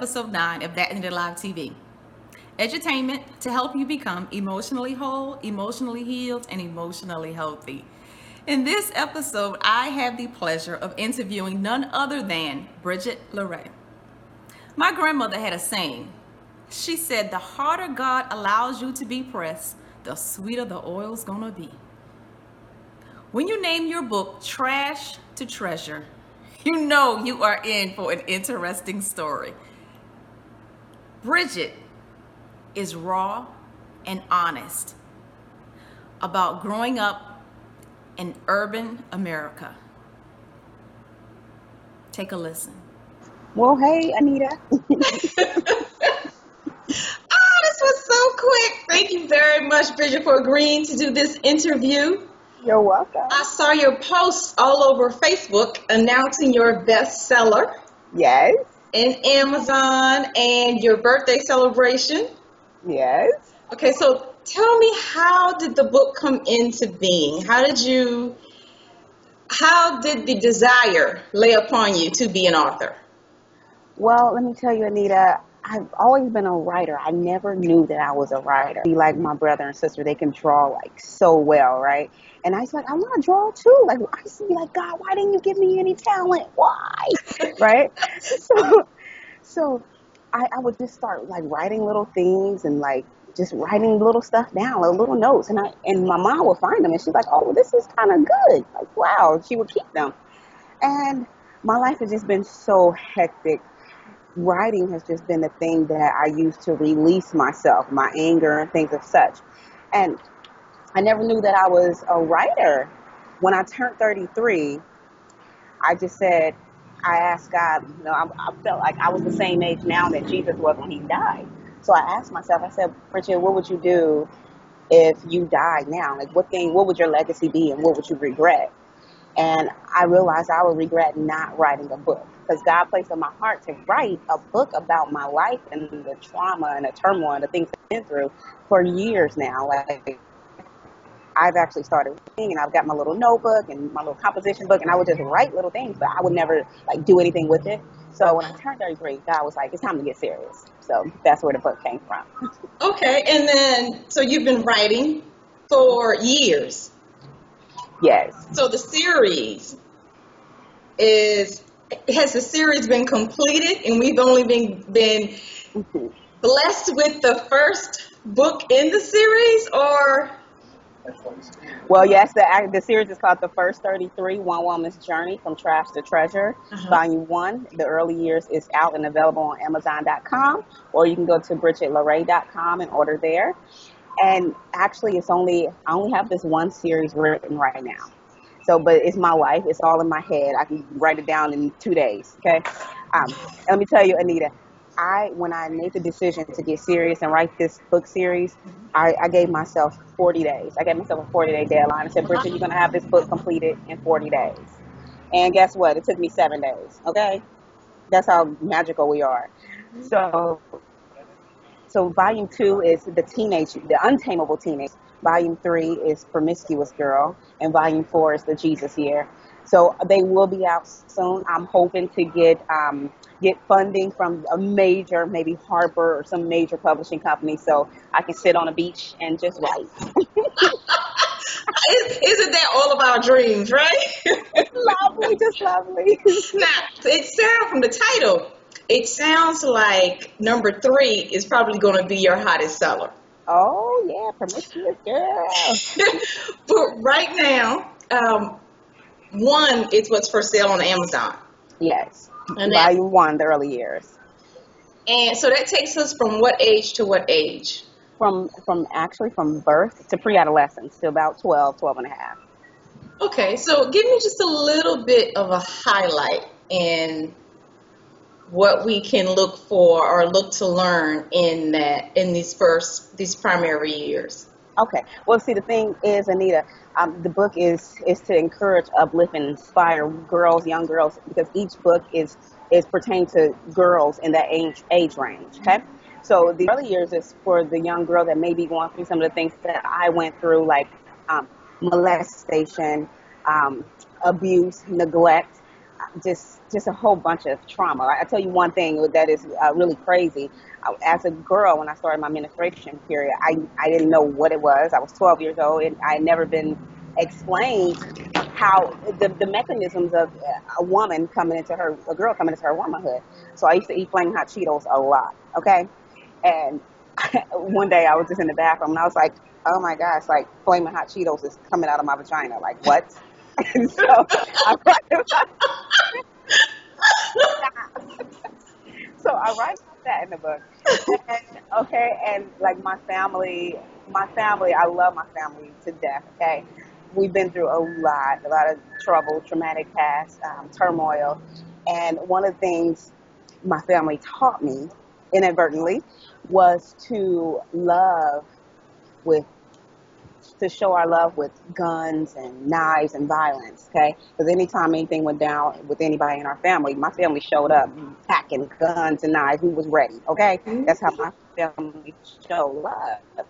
episode nine of That Ended Live TV. Edutainment to help you become emotionally whole, emotionally healed, and emotionally healthy. In this episode, I have the pleasure of interviewing none other than Bridget LeRae. My grandmother had a saying. She said, The harder God allows you to be pressed, the sweeter the oil's gonna be. When you name your book Trash to Treasure, you know you are in for an interesting story. Bridget is raw and honest about growing up in urban America. Take a listen. Well, hey, Anita. Oh, this was so quick. Thank you very much, Bridget, for agreeing to do this interview. You're welcome. I saw your posts all over Facebook announcing your bestseller Yes, in Amazon and your birthday celebration. yes. Okay, so tell me how did the book come into being? How did you how did the desire lay upon you to be an author? Well, let me tell you, Anita, I've always been a writer. I never knew that I was a writer. Like my brother and sister, they can draw like so well, right? And I was like, I want to draw too. Like, I used to be like, God, why didn't you give me any talent? Why? right? So, so I, I would just start like writing little things and like just writing little stuff down, like little notes. And I and my mom would find them and she's like, Oh, this is kind of good. Like, wow. She would keep them. And my life has just been so hectic. Writing has just been the thing that I use to release myself, my anger and things of such. And I never knew that I was a writer. When I turned 33, I just said, I asked God, you know, I, I felt like I was the same age now that Jesus was when he died. So I asked myself, I said, Bridget, what would you do if you died now? Like, what thing, what would your legacy be and what would you regret? And I realized I would regret not writing a book because God placed on my heart to write a book about my life and the trauma and the turmoil and the things I've been through for years now. Like, I've actually started writing, and I've got my little notebook and my little composition book and I would just write little things, but I would never like do anything with it. So when I turned 33, God was like, it's time to get serious. So that's where the book came from. Okay, and then so you've been writing for years. yes. So the series is has the series been completed and we've only been been blessed with the first book in the series or Well, yes, the the series is called The First 33 One Woman's Journey from Trash to Treasure. Uh-huh. Volume 1, The Early Years, is out and available on Amazon.com, or you can go to BridgetLeray.com and order there. And actually, it's only, I only have this one series written right now. So, but it's my life. It's all in my head. I can write it down in two days. Okay. Um, let me tell you, Anita, I, when I made the decision to get serious and write this book series, I, I gave myself 40 days. I gave myself a 40 day deadline. I said, Bridget, you're to have this book completed in 40 days. And guess what? It took me seven days. Okay. That's how magical we are. So, so volume two is the teenage, the untamable teenage. Volume three is promiscuous girl, and volume four is the Jesus year. So they will be out soon. I'm hoping to get um, get funding from a major, maybe Harper or some major publishing company, so I can sit on a beach and just write. is, isn't that all of our dreams, right? lovely, just lovely. now, it sounds from the title, it sounds like number three is probably going to be your hottest seller. Oh yeah, promiscuous girl. but right now, um, one is what's for sale on Amazon. Yes, And that- volume one, the early years. And so that takes us from what age to what age? From from actually from birth to pre-adolescence to about 12, 12 and a half. Okay, so give me just a little bit of a highlight in what we can look for or look to learn in that in these first these primary years. Okay. Well, see, the thing is, Anita, um, the book is is to encourage, uplift, and inspire girls, young girls, because each book is is pertain to girls in that age age range. Okay. So the early years is for the young girl that may be going through some of the things that I went through, like um, molestation, um, abuse, neglect, just just a whole bunch of trauma. I tell you one thing that is uh, really crazy. As a girl, when I started my menstruation period, I I didn't know what it was. I was 12 years old, and I had never been explained how the, the mechanisms of a woman coming into her, a girl coming into her womanhood. So I used to eat flaming hot Cheetos a lot. Okay, and one day I was just in the bathroom and I was like, oh my gosh, like flaming hot Cheetos is coming out of my vagina. Like what? and so I so I write that in the book. And, okay, and like my family, my family, I love my family to death. Okay, we've been through a lot, a lot of trouble, traumatic past, um, turmoil, and one of the things my family taught me inadvertently was to love with to show our love with guns and knives and violence, okay? Because anytime anything went down with anybody in our family, my family showed up packing guns and knives. We was ready, okay? That's how my family showed love.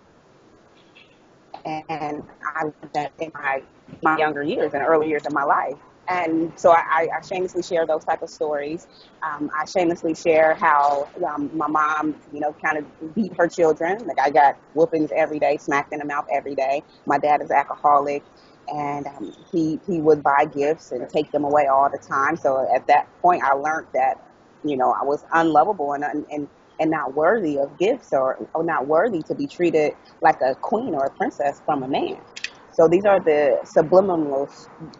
And I learned that in my my younger years and early years of my life and so I, I shamelessly share those type of stories. Um, I shamelessly share how um, my mom, you know, kind of beat her children. Like I got whoopings every day, smacked in the mouth every day. My dad is alcoholic, and um, he he would buy gifts and take them away all the time. So at that point, I learned that, you know, I was unlovable and and and not worthy of gifts or, or not worthy to be treated like a queen or a princess from a man. So these are the subliminal,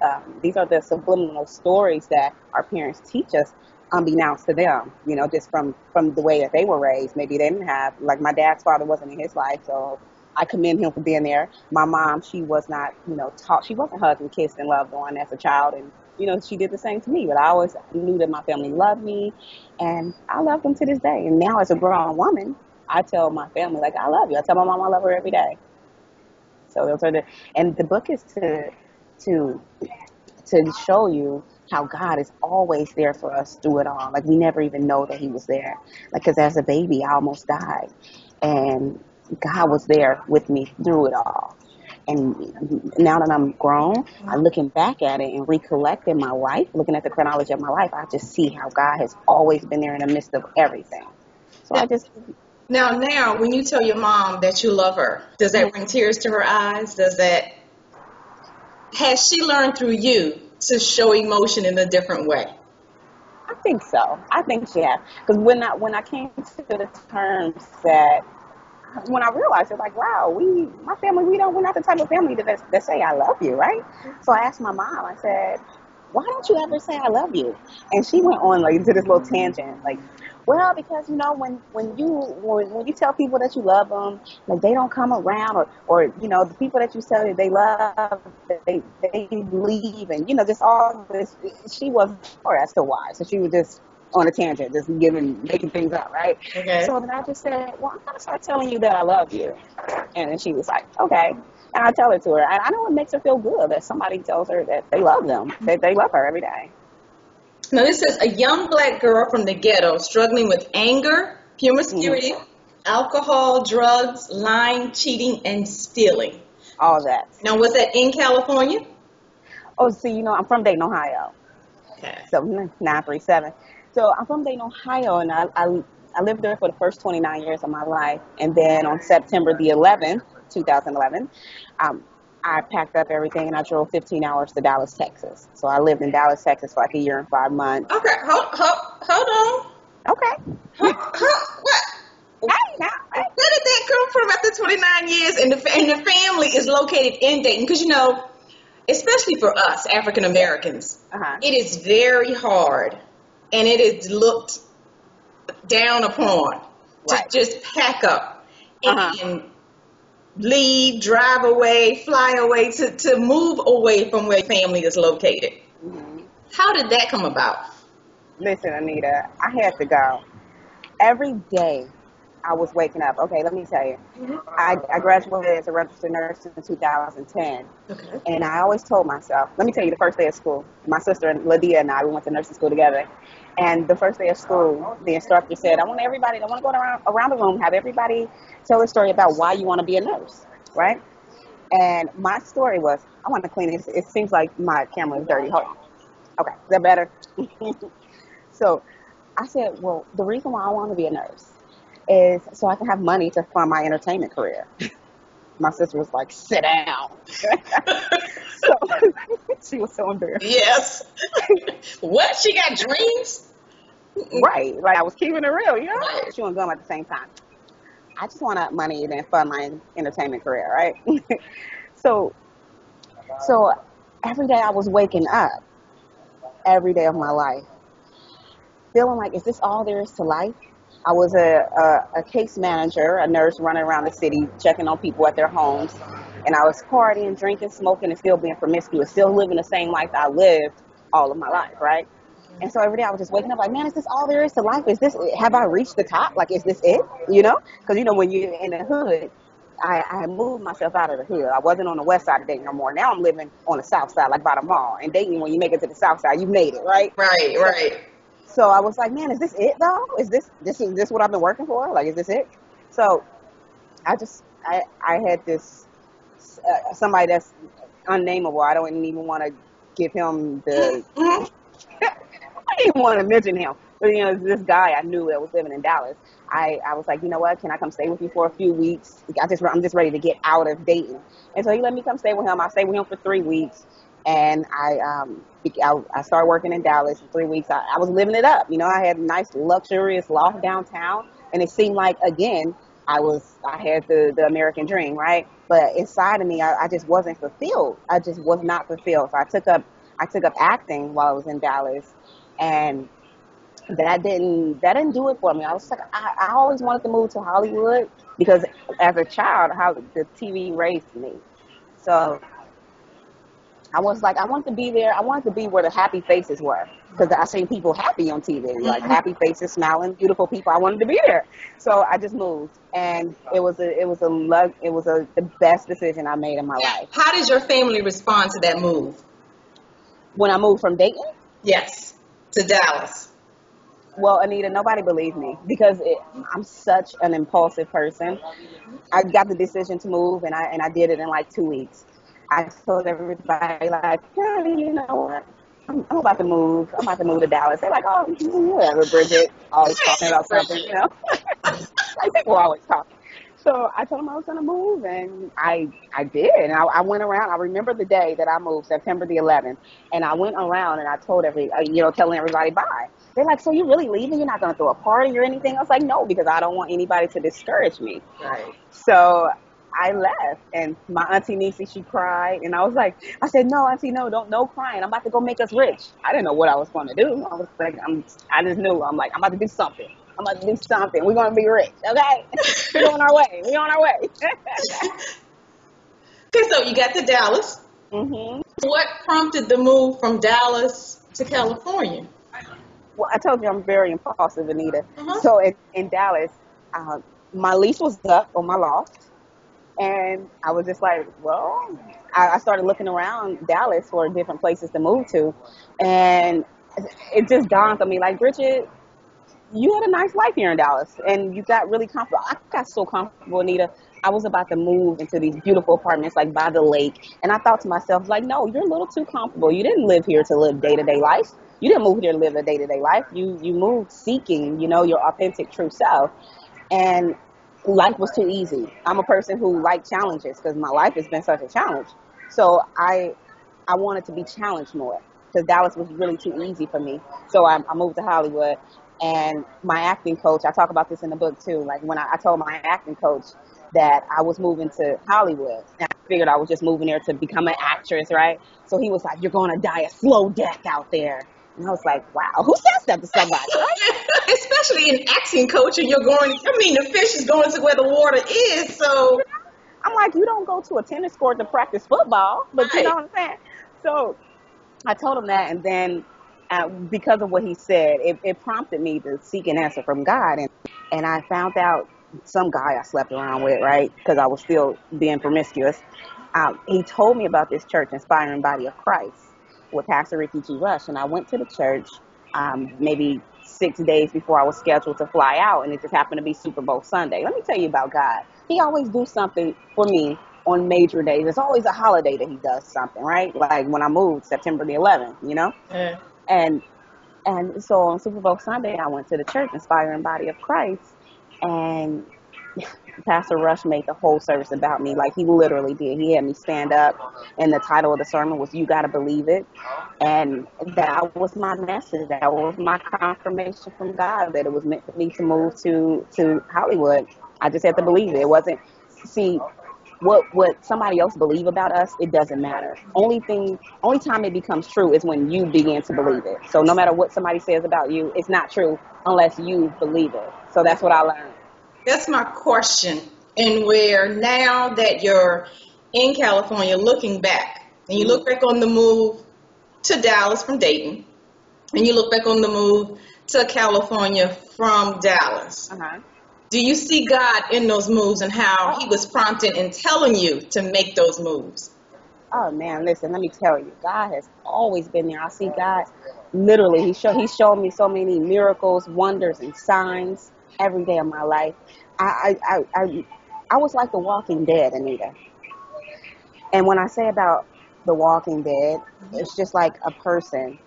um, these are the subliminal stories that our parents teach us, unbeknownst to them. You know, just from from the way that they were raised. Maybe they didn't have like my dad's father wasn't in his life, so I commend him for being there. My mom, she was not, you know, taught. She wasn't hugged and kissed and loved on as a child, and you know, she did the same to me. But I always knew that my family loved me, and I love them to this day. And now, as a grown woman, I tell my family like I love you. I tell my mom I love her every day. So those are the, and the book is to, to, to show you how God is always there for us through it all. Like we never even know that He was there. Like, cause as a baby, I almost died, and God was there with me through it all. And now that I'm grown, I'm looking back at it and recollecting my life, looking at the chronology of my life, I just see how God has always been there in the midst of everything. So I just now, now, when you tell your mom that you love her, does that bring tears to her eyes? Does that has she learned through you to show emotion in a different way? I think so. I think she has. Because when I when I came to the terms that when I realized it, like, wow, we my family, we don't we're not the type of family that that say I love you, right? So I asked my mom. I said, why don't you ever say I love you? And she went on like into this little tangent, like, well, because you know when when you when, when you tell people that you love them, like they don't come around, or or you know the people that you tell that they love, they they leave, and you know just all this. She wasn't sure as to why, so she was just on a tangent, just giving making things up, right? Okay. So then I just said, well, I'm gonna start telling you that I love you, and then she was like, okay. And I tell it to her. And I know it makes her feel good that somebody tells her that they love them, that they love her every day. Now this says a young black girl from the ghetto struggling with anger, promiscuity, mm-hmm. alcohol, drugs, lying, cheating, and stealing. All that. Now was that in California? Oh, see, you know, I'm from Dayton, Ohio. Okay. So 937. So I'm from Dayton, Ohio, and I, I, I lived there for the first 29 years of my life. And then on September the 11th, 2011, um, I packed up everything and I drove 15 hours to Dallas, Texas. So I lived in Dallas, Texas for like a year and five months. Okay, hold, hold, hold on. Okay. Hold, hold, what? Hey, now, Where did that come from after 29 years and the, and the family is located in Dayton? Because, you know, especially for us, African Americans, uh-huh. it is very hard and it is looked down upon right. to just pack up uh-huh. and leave, drive away, fly away, to, to move away from where family is located. Mm-hmm. How did that come about? Listen, Anita, I had to go. Every day I was waking up. Okay, let me tell you. I, I graduated as a registered nurse in 2010. Okay. And I always told myself, let me tell you the first day of school. My sister and Lydia and I, we went to nursing school together. And the first day of school, the instructor said, I want everybody, I want to go around, around the room, have everybody tell a story about why you want to be a nurse, right? And my story was, I want to clean it. It seems like my camera is dirty. Hold on. Okay, is that better? so I said, well, the reason why I want to be a nurse is so I can have money to fund my entertainment career. my sister was like, sit down. so she was so embarrassed. Yes. what? She got dreams? Right. Like I was keeping it real, you know? Right. She wasn't going at the same time. I just want money to fund my entertainment career, right? so so every day I was waking up, every day of my life, feeling like, is this all there is to life? I was a, a, a case manager, a nurse running around the city, checking on people at their homes. And I was partying, drinking, smoking, and still being promiscuous, still living the same life I lived all of my life, right? And so every day I was just waking up like, man, is this all there is to life? Is this, have I reached the top? Like, is this it? You know? Because, you know, when you're in the hood, I, I moved myself out of the hood. I wasn't on the west side of Dayton no more. Now I'm living on the south side, like by the mall. And Dayton, when you make it to the south side, you made it, right? Right, right. So I was like, man, is this it though? Is this this is this what I've been working for? Like, is this it? So I just I I had this uh, somebody that's unnameable. I don't even want to give him the. Mhm. I didn't want to mention him, but you know, this guy I knew that was living in Dallas. I, I was like, you know what? Can I come stay with you for a few weeks? I just I'm just ready to get out of Dayton, and so he let me come stay with him. I stayed with him for three weeks, and I um I, I started working in Dallas in three weeks. I, I was living it up. You know, I had a nice luxurious loft downtown, and it seemed like again I was I had the the American dream, right? But inside of me, I, I just wasn't fulfilled. I just was not fulfilled. So I took up I took up acting while I was in Dallas, and that didn't that didn't do it for me. I was like I, I always wanted to move to Hollywood because as a child, how the TV raised me. So I was like, I wanted to be there. I wanted to be where the happy faces were because I seen people happy on TV, like mm-hmm. happy faces, smiling, beautiful people. I wanted to be there, so I just moved, and it was a it was a lug, it was a the best decision I made in my life. How did your family respond to that move? When I moved from Dayton, Yes, to Dallas. well, Anita, nobody believed me because it, I'm such an impulsive person. I got the decision to move, and I and I did it in like two weeks. I told everybody like, Girl, you know what? I'm, I'm about to move. I'm about to move to Dallas. They're like, oh, whatever, Bridget. Always talking about something, you know. like people are always talking. So I told them I was gonna move, and I I did. And I, I went around. I remember the day that I moved, September the 11th, and I went around and I told every, uh, you know, telling everybody bye. They're like, so you're really leaving? You're not gonna throw a party or anything? I was like, no, because I don't want anybody to discourage me. Right. So I left, and my auntie Nisi, she cried, and I was like, I said, no, auntie, no, don't, no crying. I'm about to go make us rich. I didn't know what I was going to do. I was like, I'm, I just knew. I'm like, I'm about to do something. I'm about to do something. We're gonna be rich, okay? We're on our way. We're on our way. Okay, so you got to Dallas. hmm What prompted the move from Dallas to California? Well, I told you I'm very impulsive, Anita. Uh-huh. So in, in Dallas, uh, my lease was up on my loft, and I was just like, well, I, started looking around Dallas for different places to move to, and it just dawned on me, like, Bridget, you had a nice life here in Dallas, and you got really comfortable. I got so comfortable, Anita. I was about to move into these beautiful apartments, like by the lake, and I thought to myself, like, no, you're a little too comfortable. You didn't live here to live day to day life. You didn't move here to live a day to day life. You you moved seeking, you know, your authentic, true self, and life was too easy. I'm a person who liked challenges because my life has been such a challenge. So I I wanted to be challenged more because Dallas was really too easy for me. So I, I moved to Hollywood, and my acting coach. I talk about this in the book too. Like when I, I told my acting coach that I was moving to Hollywood, and I figured I was just moving there to become an actress, right? So he was like, "You're going to die a slow death out there." And I was like, wow, who says that to somebody, right? Especially in acting coach, and you're going. I mean, the fish is going to where the water is. So I'm like, you don't go to a tennis court to practice football, but you know what I'm saying? So I told him that, and then uh, because of what he said, it, it prompted me to seek an answer from God, and and I found out some guy I slept around with, right? Because I was still being promiscuous. Um, he told me about this church, Inspiring Body of Christ, with Pastor Rickie G. Rush, and I went to the church um, maybe six days before I was scheduled to fly out, and it just happened to be Super Bowl Sunday. Let me tell you about God. He always do something for me on major days. It's always a holiday that he does something, right? Like when I moved September the 11th, you know. Yeah. And and so on Super Bowl Sunday, I went to the church, Inspiring Body of Christ, and Pastor Rush made the whole service about me. Like he literally did. He had me stand up, and the title of the sermon was "You Gotta Believe It," and that was my message. That was my confirmation from God that it was meant for me to move to to Hollywood. I just had to believe it. It wasn't. See, what what somebody else believe about us, it doesn't matter. Only thing, only time it becomes true is when you begin to believe it. So no matter what somebody says about you, it's not true unless you believe it. So that's what I learned. That's my question. And where now that you're in California looking back, and you look back on the move to Dallas from Dayton, and you look back on the move to California from Dallas, Uh-huh. do you see God in those moves and how He was prompting and telling you to make those moves? Oh man, listen, let me tell you, God has always been there. I see God literally. He show He's shown me so many miracles, wonders, and signs every day of my life. I I I I, I was like the Walking Dead, Anita. And when I say about the Walking Dead, it's just like a person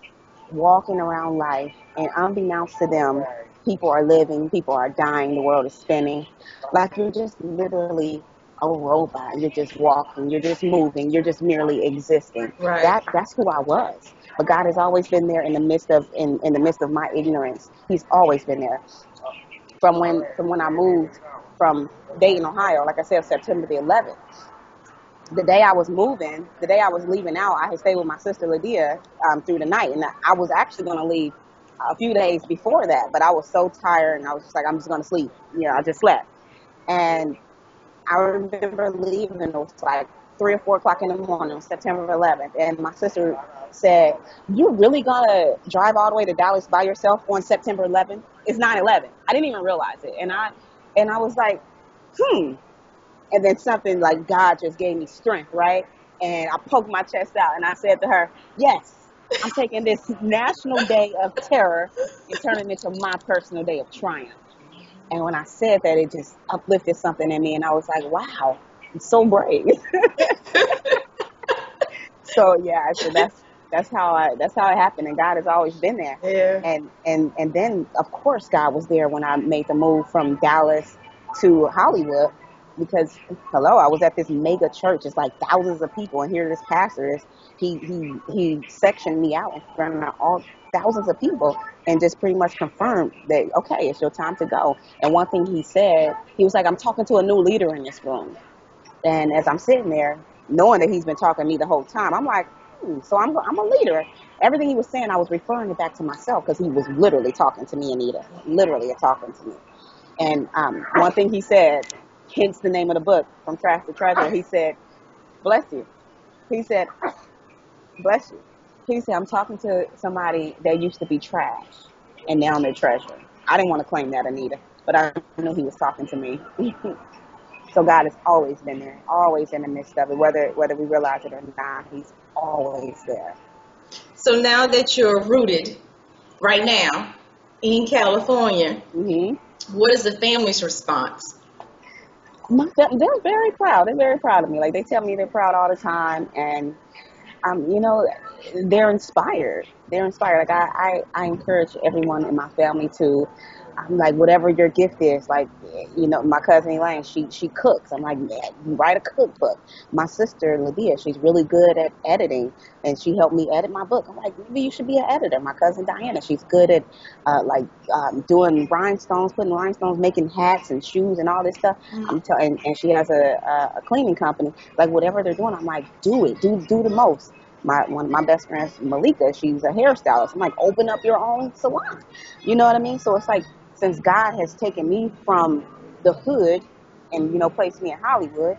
walking around life, and unbeknownst to them, people are living, people are dying, the world is spinning. Like you're just literally a robot. You're just walking, you're just moving, you're just merely existing. Right. That that's who I was. But God has always been there in the midst of in, in the midst of my ignorance. He's always been there. From when from when I moved from Dayton, Ohio, like I said, September the 11th the day I was moving, the day I was leaving out, I had stayed with my sister Lydia um, through the night, and I was actually going to leave a few days before that, but I was so tired, and I was just like, I'm just going to sleep. You know, I just slept, and I remember leaving. It was like three or four o'clock in the morning, September 11th, and my sister said, "You really gonna drive all the way to Dallas by yourself on September 11th? It's 9/11." I didn't even realize it, and I and I was like, "Hmm." And then something like God just gave me strength, right? And I poked my chest out and I said to her, Yes, I'm taking this national day of terror and turning it into my personal day of triumph. And when I said that, it just uplifted something in me, and I was like, Wow, I'm so brave. so yeah, so that's that's how I that's how it happened, and God has always been there. Yeah. And and and then of course God was there when I made the move from Dallas to Hollywood because hello, I was at this mega church. It's like thousands of people, and here this pastor is. He he he sectioned me out in front of all thousands of people, and just pretty much confirmed that okay, it's your time to go. And one thing he said, he was like, "I'm talking to a new leader in this room." And as I'm sitting there, knowing that he's been talking to me the whole time, I'm like, hmm, so I'm I'm a leader. Everything he was saying, I was referring it back to myself because he was literally talking to me, Anita, literally talking to me. And um, one thing he said, hence the name of the book, From Trash to Treasure, he said, bless you. He said, bless you. He said, I'm talking to somebody that used to be trash, and now they're treasure. I didn't want to claim that, Anita, but I knew he was talking to me. so God has always been there, always in the midst of it, whether whether we realize it or not. He's always there. So now that you're rooted right now in California, hmm what is the family's response? My, they're very proud. They're very proud of me. Like they tell me they're proud all the time, and um, you know, they're inspired. They're inspired. Like I, I, I encourage everyone in my family to, I'm like, whatever your gift is. Like, you know, my cousin Elaine, she she cooks. I'm like, "Man, you write a cookbook. My sister Lydia, she's really good at editing, and she helped me edit my book. I'm like, maybe you should be an editor. My cousin Diana, she's good at uh, like um, doing rhinestones, putting rhinestones, making hats and shoes and all this stuff. I'm telling, and, and she has a, a, a cleaning company. Like whatever they're doing, I'm like, do it, do do the most. My one of my best friends, Malika, she's a hairstylist. I'm like, open up your own salon. You know what I mean? So it's like, since God has taken me from the hood and you know placed me in Hollywood,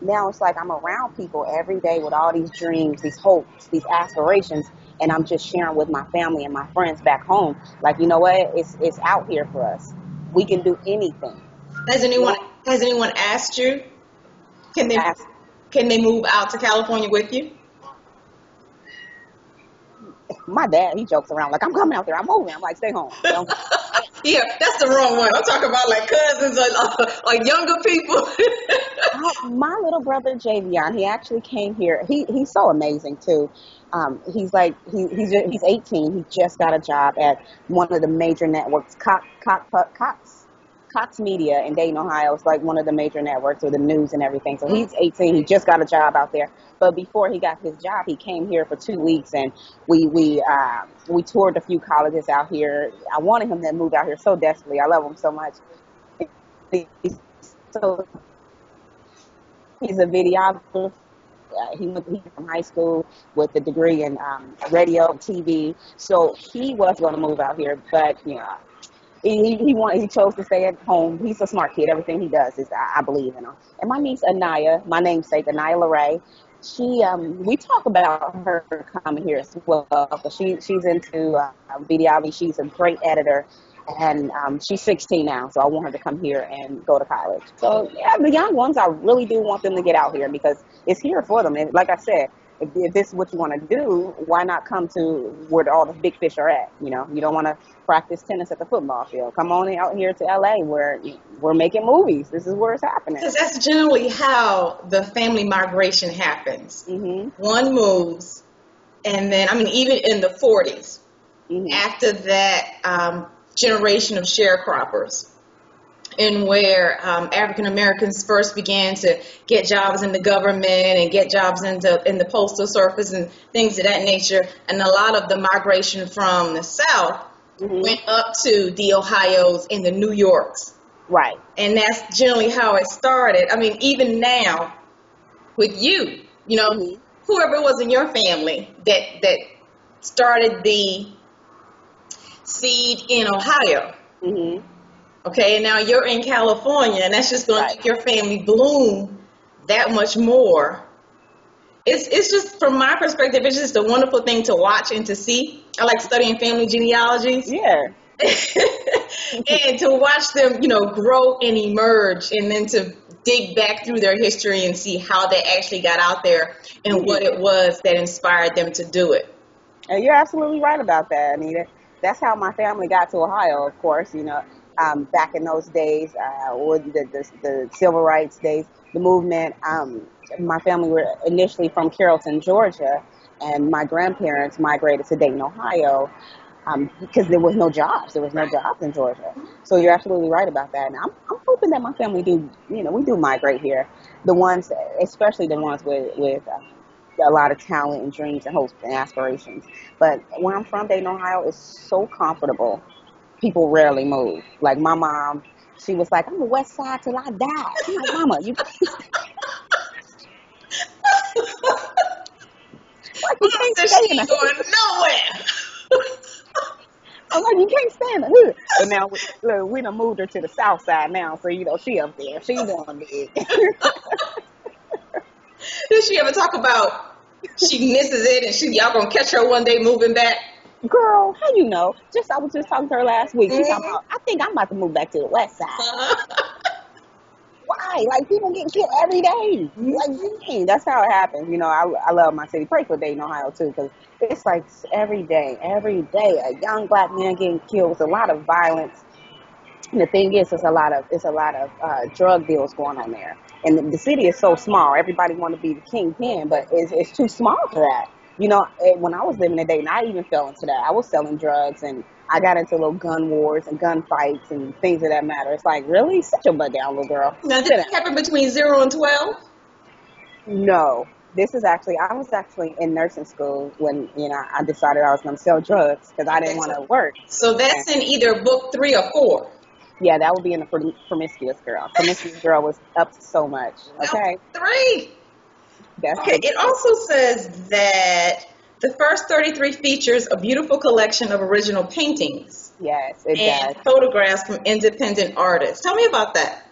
now it's like I'm around people every day with all these dreams, these hopes, these aspirations, and I'm just sharing with my family and my friends back home. Like, you know what? It's it's out here for us. We can do anything. Has anyone has anyone asked you? Can they Ask- can they move out to California with you? My dad, he jokes around like, I'm coming out there. I'm moving. I'm like, stay home. Yeah, that's the wrong one. I'm talking about like cousins or uh, like younger people. My little brother Javion, he actually came here. He he's so amazing too. Um, he's like he, he's he's 18. He just got a job at one of the major networks, Cox Cox Cox, Cox Media in Dayton, Ohio. It's like one of the major networks with the news and everything. So he's 18. He just got a job out there. But before he got his job, he came here for two weeks, and we we uh, we toured a few colleges out here. I wanted him to move out here so desperately. I love him so much. He's so he's a videographer. Uh, he went from high school with a degree in um, radio, TV. So he was going to move out here, but you know, he he wanted he chose to stay at home. He's a smart kid. Everything he does is I, I believe in him. And my niece Anaya, my namesake Anaya Larae, she um we talk about her coming here as well. She she's into uh, videography. She's a great editor. And um, she's 16 now, so I want her to come here and go to college. So yeah, the young ones, I really do want them to get out here because it's here for them. And like I said, if, if this is what you want to do, why not come to where all the big fish are at? You know, you don't want to practice tennis at the football field. Come on out here to LA where we're making movies. This is where it's happening. Because that's generally how the family migration happens. hmm One moves, and then I mean even in the 40s, hmm after that um, generation of sharecroppers, and where um, African Americans first began to get jobs in the government and get jobs into in the postal service and things of that nature, and a lot of the migration from the South hmm went up to the Ohio's and the New Yorks, Right. and that's generally how it started. I mean, even now with you, you know, Mhm. whoever was in your family that that started the seed in Ohio. hmm Okay, and now you're in California, and that's just going Right. to make your family bloom that much more. It's it's just from my perspective, it's just a wonderful thing to watch and to see. I like studying family genealogies Yeah. and to watch them, you know, grow and emerge, and then to dig back through their history and see how they actually got out there and mm-hmm. what it was that inspired them to do it. And you're absolutely right about that, Anita. That's how my family got to Ohio, of course. You know, um, back in those days, uh, with the, the, the civil rights days, the movement. Um, my family were initially from Carrollton, Georgia, and my grandparents migrated to Dayton, Ohio, um, because there was no jobs. There was no jobs in Georgia. So you're absolutely right about that. And I'm, I'm hoping that my family do, you know, we do migrate here. The ones, especially the ones with with uh, a lot of talent and dreams and hopes and aspirations. But where I'm from, Dayton, Ohio, is so comfortable. People rarely move. Like my mom, she was like, "I'm the West Side till I die." I'm like, "Mama, you, like, you can't stay she in the going nowhere. I'm like, you can't stay in the hood." But now, we, look, we done moved her to the South Side now, so you know she up there. She doing big. Did she ever talk about she misses it and she y'all gonna catch her one day moving back? Girl, how you know? Just I was just talking to her last week. She's talking mm-hmm. about, I think I'm about to move back to the West Side. Uh-huh. Why? Like people get killed every day. Like mm-hmm. dang, that's how it happens. You know, I, I love my city. Pray for Dayton, Ohio too, because it's like every day, every day, a young black man getting killed. with a lot of violence. And the thing is, it's a lot of it's a lot of uh, drug deals going on there. And the, the city is so small. Everybody want to be the kingpin, but it's, it's too small for that. You know, when I was living in Dayton, I even fell into that. I was selling drugs and I got into little gun wars and gun fights and things of that matter. It's like, really? Sit your butt down, little girl. Now did it happen between zero and twelve? No, this is actually, I was actually in nursing school when, you know, I decided I was going to sell drugs because I didn't want to work. So that's in either book three or four. Yeah, that would be in the prom- promiscuous girl. Promiscuous girl was up to so much. Okay, Three. That's Okay, it also says that the first 33 features a beautiful collection of original paintings yes, it and does. photographs from independent artists. Tell me about that.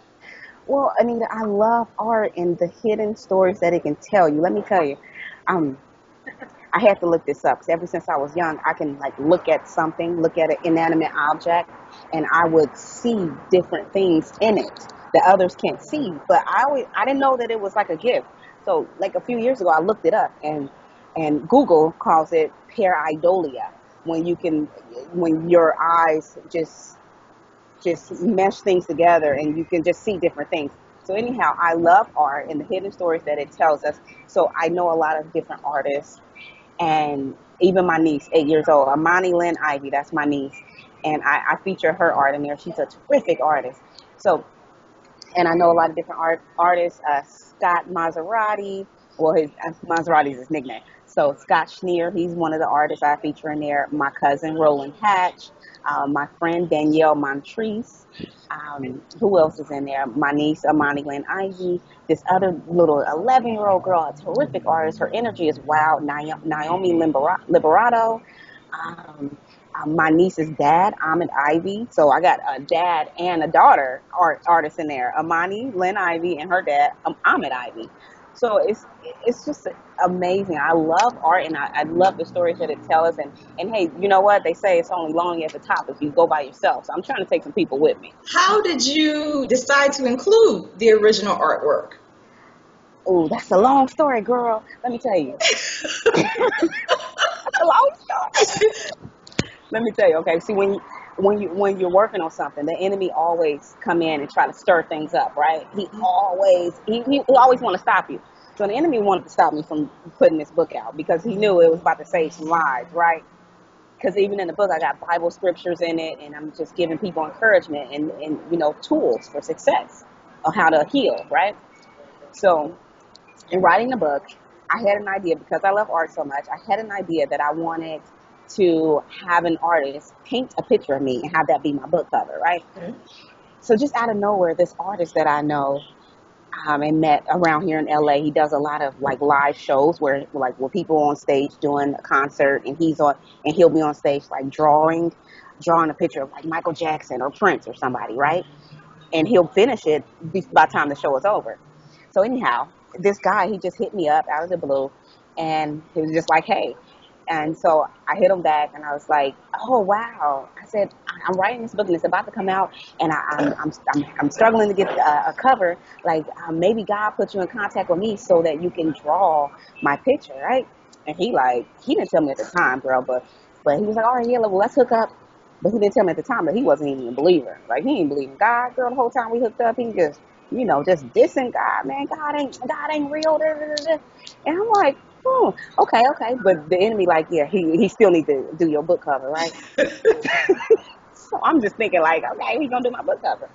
Well, Anita, I love art and the hidden stories that it can tell you. Let me tell you, um, I had to look this up because ever since I was young, I can like look at something, look at an inanimate object, and I would see different things in it. that others can't see. But I always I didn't know that it was like a gift. So like a few years ago, I looked it up and and Google calls it pareidolia when you can when your eyes just just mesh things together and you can just see different things. So anyhow, I love art and the hidden stories that it tells us. So I know a lot of different artists and even my niece, eight years old, Amani Lynn Ivy, that's my niece. And I, I feature her art in there. She's a terrific artist. So, and I know a lot of different art artists. Uh, Scott Maserati, well, his uh, Maserati is his nickname. So Scott Schneer, he's one of the artists I feature in there. My cousin Roland Hatch, uh, my friend Danielle Montrese. Um, who else is in there? My niece Amani Lynn Ivy. This other little 11 year old girl, a terrific artist. Her energy is wild. Naomi Liberato. Um, my niece's dad, Ahmed Ivy. So I got a dad and a daughter art artist in there. Amani Lynn Ivy and her dad, um, Ahmed Ivy. So it's it's just amazing. I love art and I, I love the stories that it tells. And, and hey, you know what? They say it's only lonely at the top if you go by yourself. So I'm trying to take some people with me. How did you decide to include the original artwork? Oh, that's a long story, girl. Let me tell you. a long story. Let me tell you. Okay, see when you, when you when you're working on something, the enemy always come in and try to stir things up, right? He mm-hmm. always he, he, he always want to stop you. So the enemy wanted to stop me from putting this book out because he knew it was about to save some lives, right? Because even in the book, I got Bible scriptures in it, and I'm just giving people encouragement and, and you know tools for success on how to heal, right? So in writing the book, I had an idea because I love art so much. I had an idea that I wanted to have an artist paint a picture of me and have that be my book cover, right? Mm-hmm. So just out of nowhere, this artist that I know um, and met around here in LA, he does a lot of like live shows where like where people on stage doing a concert and he's on and he'll be on stage like drawing, drawing a picture of like Michael Jackson or Prince or somebody, right? And he'll finish it by the time the show is over. So anyhow, this guy he just hit me up out of the blue, and he was just like, "Hey, and so I hit him back and I was like, oh, wow. I said, I'm writing this book and it's about to come out and I, am I'm, I'm, I'm struggling to get a, a cover. Like, um, maybe God put you in contact with me so that you can draw my picture, right? And he like, he didn't tell me at the time, girl, but, but he was like, all right, yeah, well, let's hook up. But he didn't tell me at the time that he wasn't even a believer. Like, he didn't believe in God, girl, the whole time we hooked up. He just, you know, just dissing God, man. God ain't, God ain't real. And I'm like, oh, okay, okay. But the enemy, like, yeah, he, he still need to do your book cover, right? so I'm just thinking, like, okay, he's gonna do my book cover.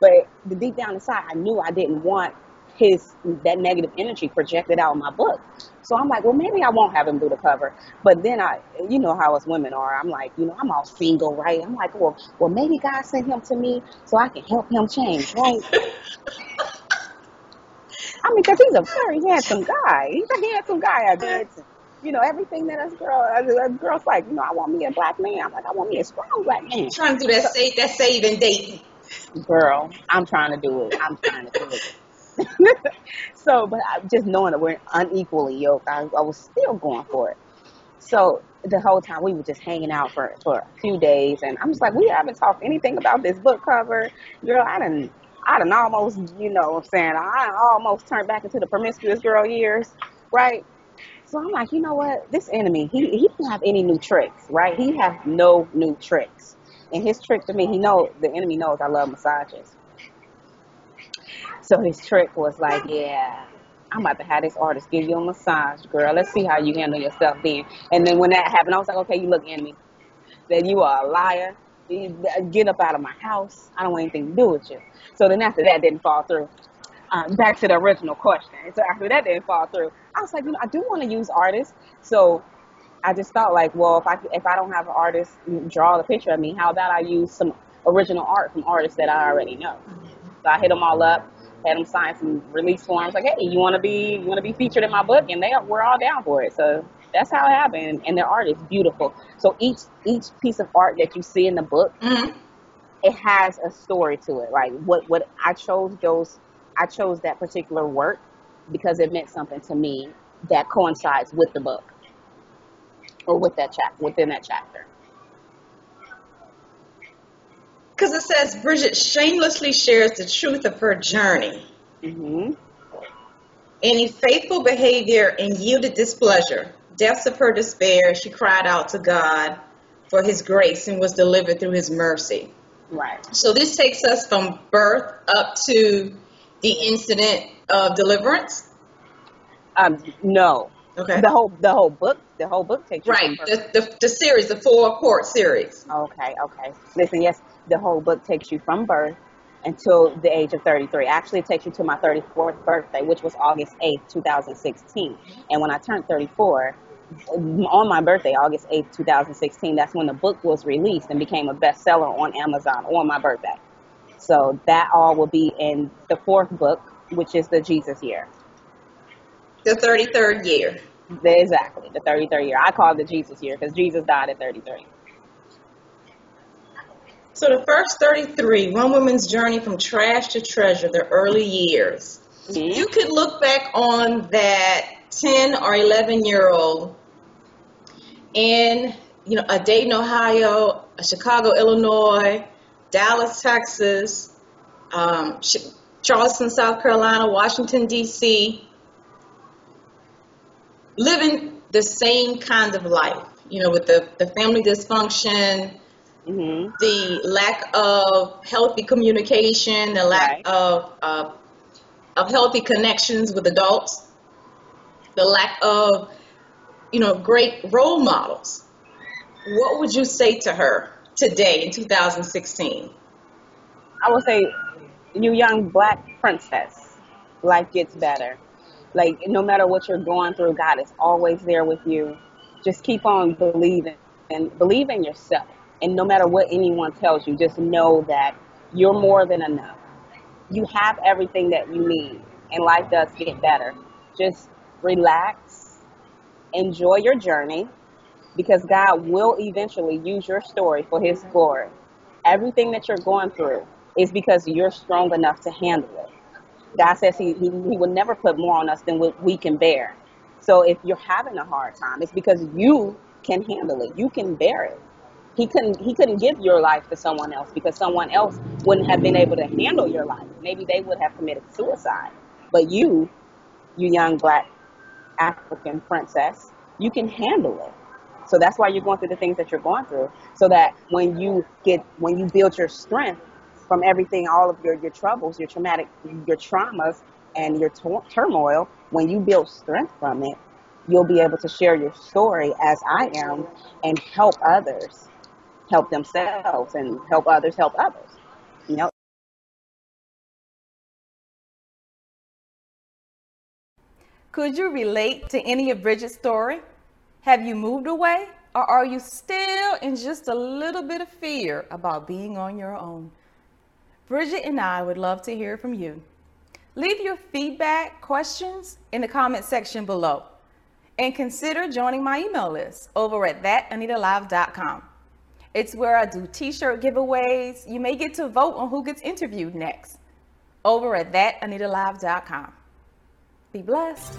But the deep down inside, I knew I didn't want his that negative energy projected out in my book. So I'm like, well, maybe I won't have him do the cover. But then I, you know how us women are. I'm like, you know, I'm all single, right? I'm like, well, well, maybe God sent him to me so I can help him change, right? I mean, because he's a very handsome guy. He's a handsome guy. I uh-huh. bet. You know, everything that a girl, a girl's like, you know, I want me a black man. I'm like, I want me a strong black man. Trying to do that save, that save and date. Girl, I'm trying to do it. I'm trying to do it. so, but I, just knowing that we're unequally yoked, I, I was still going for it. So the whole time we were just hanging out for for a few days, and I'm just like, we haven't talked anything about this book cover, girl. I didn't I done almost, you know what I'm saying, I almost turned back into the promiscuous girl years, right? So I'm like, you know what? This enemy, he, he don't have any new tricks, right? He has no new tricks. And his trick to me, he know the enemy knows I love massages. So his trick was like, yeah, I'm about to have this artist give you a massage, girl. Let's see how you handle yourself then. And then when that happened, I was like, okay, you look enemy. That you are a liar. Get up out of my house. I don't want anything to do with you. So then after that didn't fall through. Um, back to the original question. So after that didn't fall through, I was like, you know, I do want to use artists. So I just thought like, well, if I if I don't have an artist draw the picture of me, how about I use some original art from artists that I already know? So I hit them all up, had them sign some release forms, like, hey, you want to be you want to be featured in my book, and they we're all down for it. So that's how it happened, and their art is beautiful. So each each piece of art that you see in the book. Mm-hmm it has a story to it. Like what what I chose those I chose that particular work because it meant something to me that coincides with the book or with that chapter within that chapter. Because it says Bridget shamelessly shares the truth of her journey. hmm Any faithful behavior and yielded displeasure, depths of her despair, she cried out to God for his grace and was delivered through his mercy. Right. So this takes us from birth up to the incident of deliverance. Um, no. Okay. The whole the whole book the whole book takes you Right. The, the, the series, the four court series. Okay, okay. Listen, yes, the whole book takes you from birth until the age of 33. Actually, it takes you to my 34th birthday, which was August 8th, 2016. And when I turned 34, on my birthday, August 8th, 2016, that's when the book was released and became a bestseller on Amazon on my birthday. So that all will be in the fourth book, which is the Jesus year. The 33rd year. Exactly, the 33rd year. I call it the Jesus year because Jesus died at 33. So the first 33, one woman's journey from trash to treasure, the early years. Mhm. You could look back on that 10 or 11 year old in, you know, a Dayton, Ohio, a Chicago, Illinois, Dallas, Texas, um, Charleston, South Carolina, Washington, D.C., living the same kind of life, you know, with the, the family dysfunction, hmm the lack of healthy communication, the lack Right. of uh, of healthy connections with adults, the lack of you know great role models. What would you say to her today in 2016? I would say, you young black princess, life gets better. Like no matter what you're going through, God is always there with you. Just keep on believing and believe in yourself. And no matter what anyone tells you, just know that you're more than enough. You have everything that you need, and life does get better. Just relax, enjoy your journey, because God will eventually use your story for His glory. Everything that you're going through is because you're strong enough to handle it. God says he, he, he will never put more on us than what we can bear. So if you're having a hard time, it's because you can handle it. You can bear it. He couldn't he couldn't give your life to someone else because someone else wouldn't have been able to handle your life. Maybe they would have committed suicide. But you, you young black African princess, you can handle it. So that's why you're going through the things that you're going through. So that when you get when you build your strength from everything, all of your, your troubles, your traumatic, your traumas, and your tur- turmoil, when you build strength from it, you'll be able to share your story as I am and help others help themselves and help others help others. You know, Could you relate to any of Bridget's story? Have you moved away? Or are you still in just a little bit of fear about being on your own? Bridget and I would love to hear from you. Leave your feedback, questions in the comment section below. And consider joining my email list over at thatanitalive.com. It's where I do t-shirt giveaways. You may get to vote on who gets interviewed next over at thatanitalive.com. Be blessed.